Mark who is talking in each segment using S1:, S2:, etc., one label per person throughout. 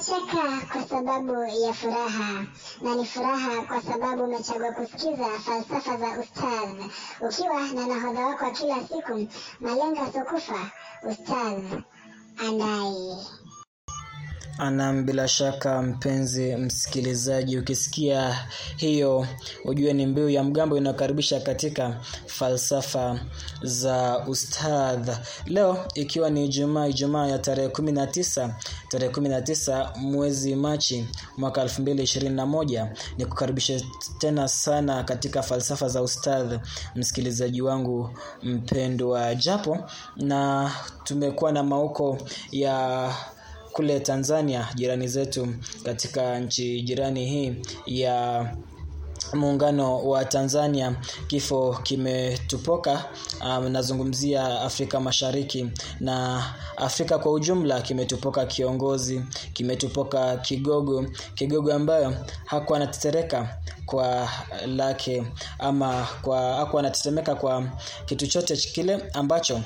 S1: Unacheka kwa sababu ya furaha, na ni furaha kwa sababu umechagua kusikiza falsafa za Ustadh ukiwa na nahodha wako wa kila siku, Malenga Sokufa, Ustadh Andai.
S2: Anam, bila shaka mpenzi msikilizaji, ukisikia hiyo ujue ni mbiu ya mgambo inayokaribisha katika falsafa za ustadh. Leo ikiwa ni Ijumaa, Ijumaa ya tarehe kumi na tisa tarehe kumi na tisa mwezi Machi mwaka elfu mbili ishirini na moja ni kukaribisha tena sana katika falsafa za ustadh, msikilizaji wangu mpendwa, japo na tumekuwa na mauko ya kule Tanzania, jirani zetu katika nchi jirani hii ya muungano wa Tanzania, kifo kimetupoka. Um, nazungumzia Afrika Mashariki na Afrika kwa ujumla, kimetupoka kiongozi, kimetupoka kigogo, kigogo ambayo hakuwa anatetereka kwa lake ama kwa hakuwa anatetemeka kwa kitu chote kile ambacho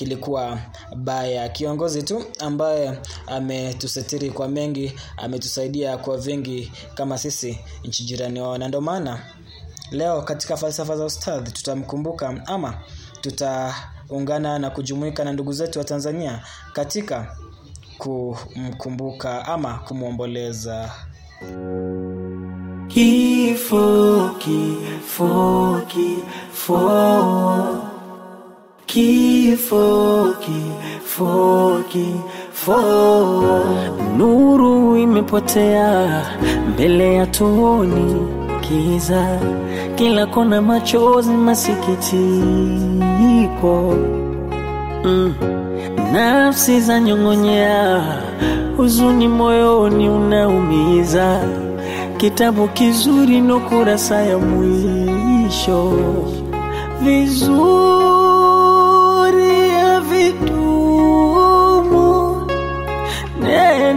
S2: kilikuwa baya. Kiongozi tu ambaye ametusitiri kwa mengi, ametusaidia kwa vingi kama sisi nchi jirani wao, na ndio maana leo katika falsafa za ustadh tutamkumbuka ama tutaungana na kujumuika na ndugu zetu wa Tanzania katika kumkumbuka ama kumwomboleza.
S3: Kifo, kifo, kifo Kifo, kifo, kifo. Nuru imepotea mbele ya tuoni, kiza kila kona, machozi, masikitiko. Mm. Nafsi za nyong'onyea, huzuni moyoni unaumiza, kitabu kizuri no kurasa ya mwisho. Vizuri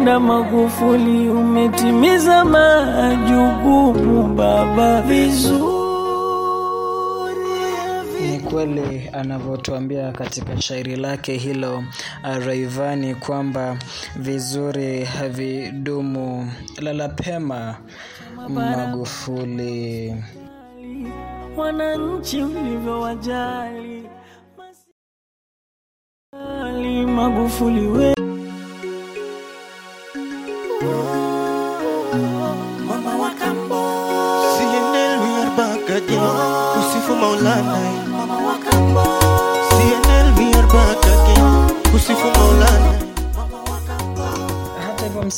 S3: Nenda Magufuli, umetimiza majukumu baba, vizuri
S2: Ni kweli anavyotuambia katika shairi lake hilo Raivani kwamba vizuri havidumu. Lala pema Magufuli.
S3: wananchi ulivyowajali Magufuli we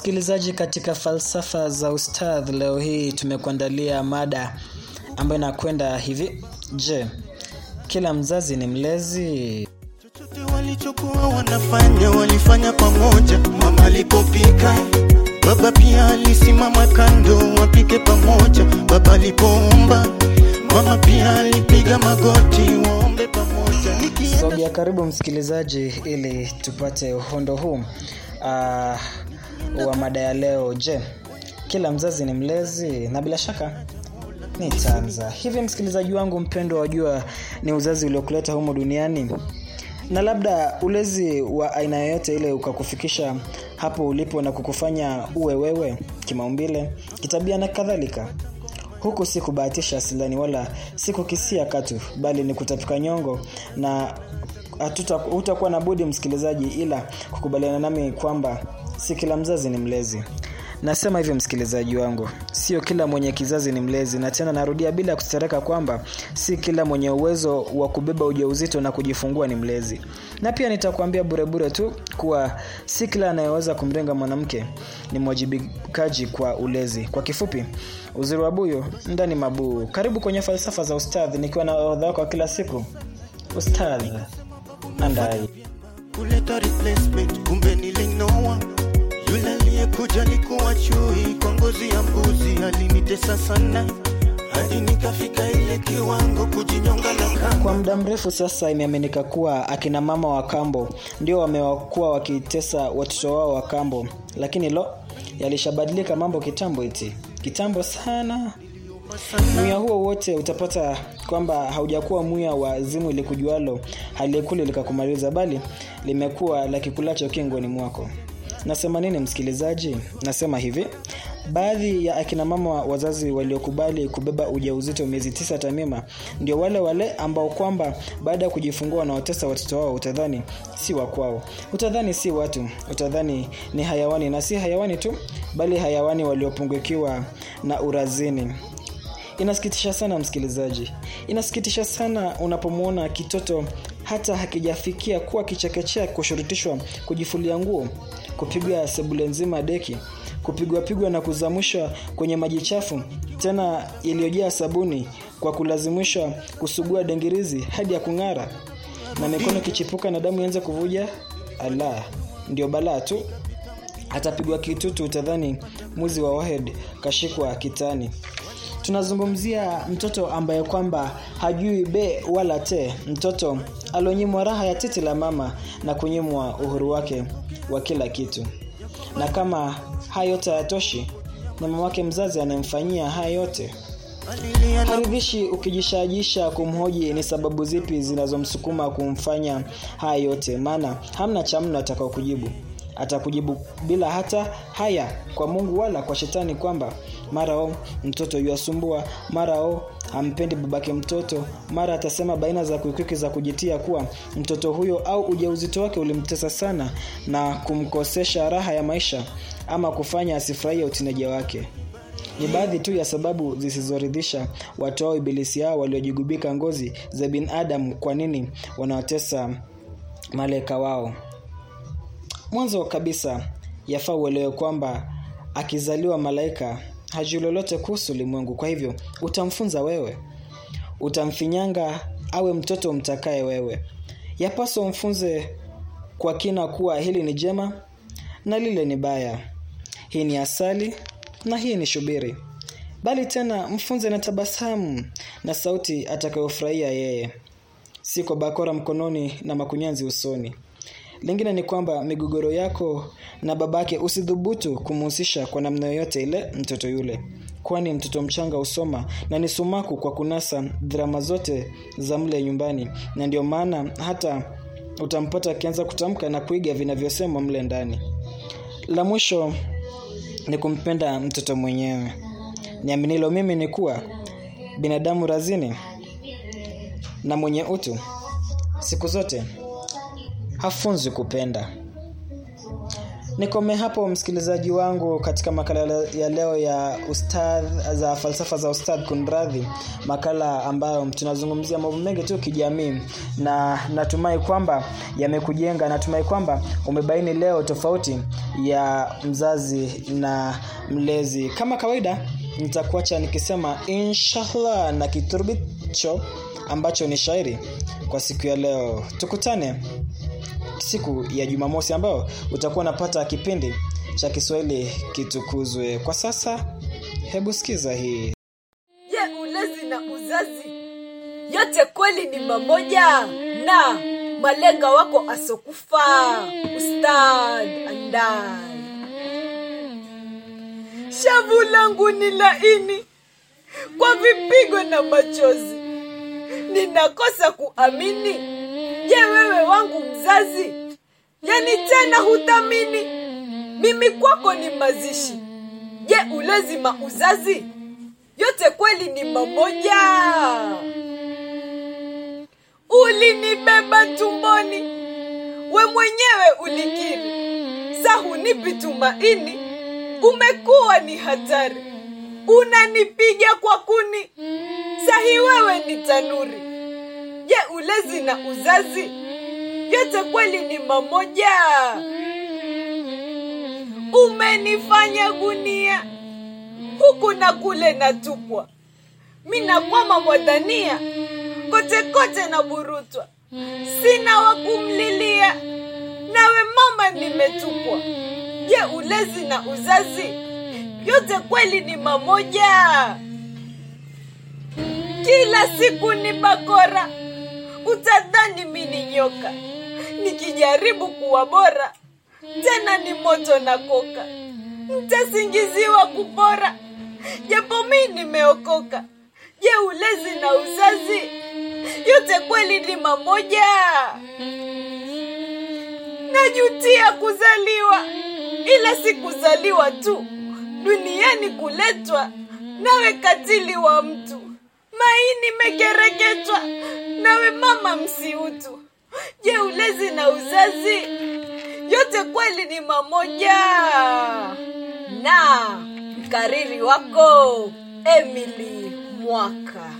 S2: msikilizaji, katika falsafa za ustadh leo hii tumekuandalia mada ambayo inakwenda hivi: Je, kila mzazi ni mlezi?
S4: Chochote walichokuwa wanafanya walifanya pamoja. Mama alipopika, baba pia alisimama kando, wapike pamoja. Baba alipoomba, mama pia alipiga magoti, waombe pamoja. Nikienda
S2: Sogea karibu msikilizaji, ili tupate uhondo huu uh, wa mada ya leo. Je, kila mzazi ni mlezi? Na bila shaka nitaanza hivi. Msikilizaji wangu mpendwa, wajua ni uzazi uliokuleta humo duniani, na labda ulezi wa aina yoyote ile ukakufikisha hapo ulipo na kukufanya uwe wewe kimaumbile, kitabia na kadhalika huku si kubahatisha asilani wala si kukisia katu bali ni kutapika nyongo na hutakuwa na budi msikilizaji ila kukubaliana nami kwamba si kila mzazi ni mlezi. Nasema hivyo msikilizaji wangu. Sio kila mwenye kizazi ni mlezi. Na tena narudia bila kutetereka kwamba si kila mwenye uwezo wa kubeba ujauzito na kujifungua ni mlezi. Na pia nitakuambia burebure tu kuwa si kila anayeweza kumrenga mwanamke ni mwajibikaji kwa ulezi. Kwa kifupi uzuri wa buyu ndani mabuu karibu kwenye falsafa za ustadhi, nikiwa na orodha wako kila siku. Ustadhi. Andai
S4: kuleta. Yule aliyekuja alikuwa chui kwa ngozi ya mbuzi, alinitesa sana hadi nikafika ile kiwango kujinyonga na kamba.
S2: kwa muda mrefu sasa imeaminika kuwa akina mama wa kambo ndio wamekuwa wakitesa watoto wao wa kambo. Lakini lo yalishabadilika mambo kitambo iti. Kitambo sana. Mwia huo wote utapata kwamba haujakuwa mwia wa zimu likujualo haliyekuli likakumaliza bali limekuwa la kikulacho kingoni mwako nasema nini msikilizaji? Nasema hivi. Baadhi ya akina mama wazazi waliokubali kubeba ujauzito miezi tisa tamima ndio wale wale ambao kwamba baada ya kujifungua wanaotesa watoto wao. Utadhani si wa kwao. Utadhani si watu. Utadhani ni hayawani. Na si hayawani tu bali hayawani waliopungukiwa na urazini. Inasikitisha sana msikilizaji. Inasikitisha sana unapomwona kitoto hata hakijafikia kuwa kichekechea kushurutishwa kujifulia nguo kupigwa sebule nzima deki kupigwapigwa na kuzamishwa kwenye maji chafu tena yaliyojaa sabuni kwa kulazimishwa kusugua dengirizi hadi ya kung'ara na mikono ikichipuka na damu ianze kuvuja. Ala ndio balaa tu. Atapigwa kitutu utadhani muzi wa wahed kashikwa kitani tunazungumzia mtoto ambaye kwamba hajui be wala te. Mtoto alionyimwa raha ya titi la mama na kunyimwa uhuru wake wa kila kitu. Na kama haya yote hayatoshi na mama mzazi anayemfanyia haya yote haridhishi ukijishajisha kumhoji ni sababu zipi zinazomsukuma kumfanya haya yote maana hamna cha mno atakao kujibu atakujibu bila hata haya kwa mungu wala kwa shetani kwamba mara o mtoto yuasumbua mara o hampendi babake mtoto mara atasema baina za kuikwiki za kujitia kuwa mtoto huyo au ujauzito wake ulimtesa sana na kumkosesha raha ya maisha ama kufanya asifurahie utineja wake. Ni baadhi tu ya sababu zisizoridhisha watoao ibilisi hao waliojigubika ngozi za binadamu kwa nini wanawatesa malaika wao mwanzo kabisa yafaa uelewe kwamba akizaliwa malaika hajui lolote kuhusu ulimwengu. Kwa hivyo utamfunza wewe. Utamfinyanga awe mtoto umtakaye wewe. Yapaswa umfunze kwa kina kuwa hili ni jema na lile ni baya. Hii ni asali na hii ni shubiri. Bali tena mfunze na tabasamu na sauti atakayofurahia yeye. Si kwa bakora mkononi na makunyanzi usoni lingine ni kwamba migogoro yako na babake usidhubutu kumhusisha kwa namna yoyote ile mtoto yule. Kwani mtoto mchanga husoma na ni sumaku kwa kunasa drama zote za mle nyumbani. Na ndio maana hata utampata akianza kutamka na kuiga vinavyosemwa mle ndani. La mwisho ni kumpenda mtoto mwenyewe. Niaminilo mimi ni kuwa binadamu razini na mwenye utu. Siku zote hafunzwi kupenda. Nikome hapo msikilizaji wangu katika makala ya leo ya ustadh za falsafa za ustadh kunradhi makala ambayo tunazungumzia mambo mengi tu kijamii na natumai kwamba yamekujenga natumai kwamba umebaini leo tofauti ya mzazi na mlezi. Kama kawaida nitakuacha nikisema inshallah na kiturubicho ambacho ni shairi kwa siku ya leo. Tukutane siku ya jumamosi ambayo utakuwa unapata kipindi cha kiswahili kitukuzwe. Kwa sasa hebu sikiza hii.
S5: Je, ulezi na uzazi? Yote kweli ni mamoja na malenga wako asokufa. Ustad andai. Shavu langu ni laini kwa vipigo na machozi. Ninakosa kuamini. Je wewe wangu mzazi yani tena huthamini mimi kwako ni mazishi. Je ulezi mauzazi yote kweli ni mamoja. Ulinibeba tumboni. We mwenyewe ulikiri. Sahunipi tumaini? Umekuwa ni hatari. Unanipiga kwa kuni. Sahi wewe ni tanuri. Je ulezi na uzazi yote kweli ni mamoja. Umenifanya gunia. Huku na kule natupwa minakwama mwadhania. Kote kote na burutwa. Sina wa kumlilia. Nawe mama nimetupwa. Je ulezi na uzazi? Yote kweli ni mamoja. Kila siku ni bakora. Utadhani mini nyoka nikijaribu kuwa bora tena ni moto na koka. Ntasingiziwa kupora. Japo mi nimeokoka. Je ulezi na uzazi? Yote kweli ni mamoja. Najutia kuzaliwa ila sikuzaliwa tu. Duniani kuletwa nawe katili wa mtu. Maini mekereketwa nawe mama msiutu je ulezi na uzazi. Yote kweli ni mamoja. Na mkariri wako emily mwaka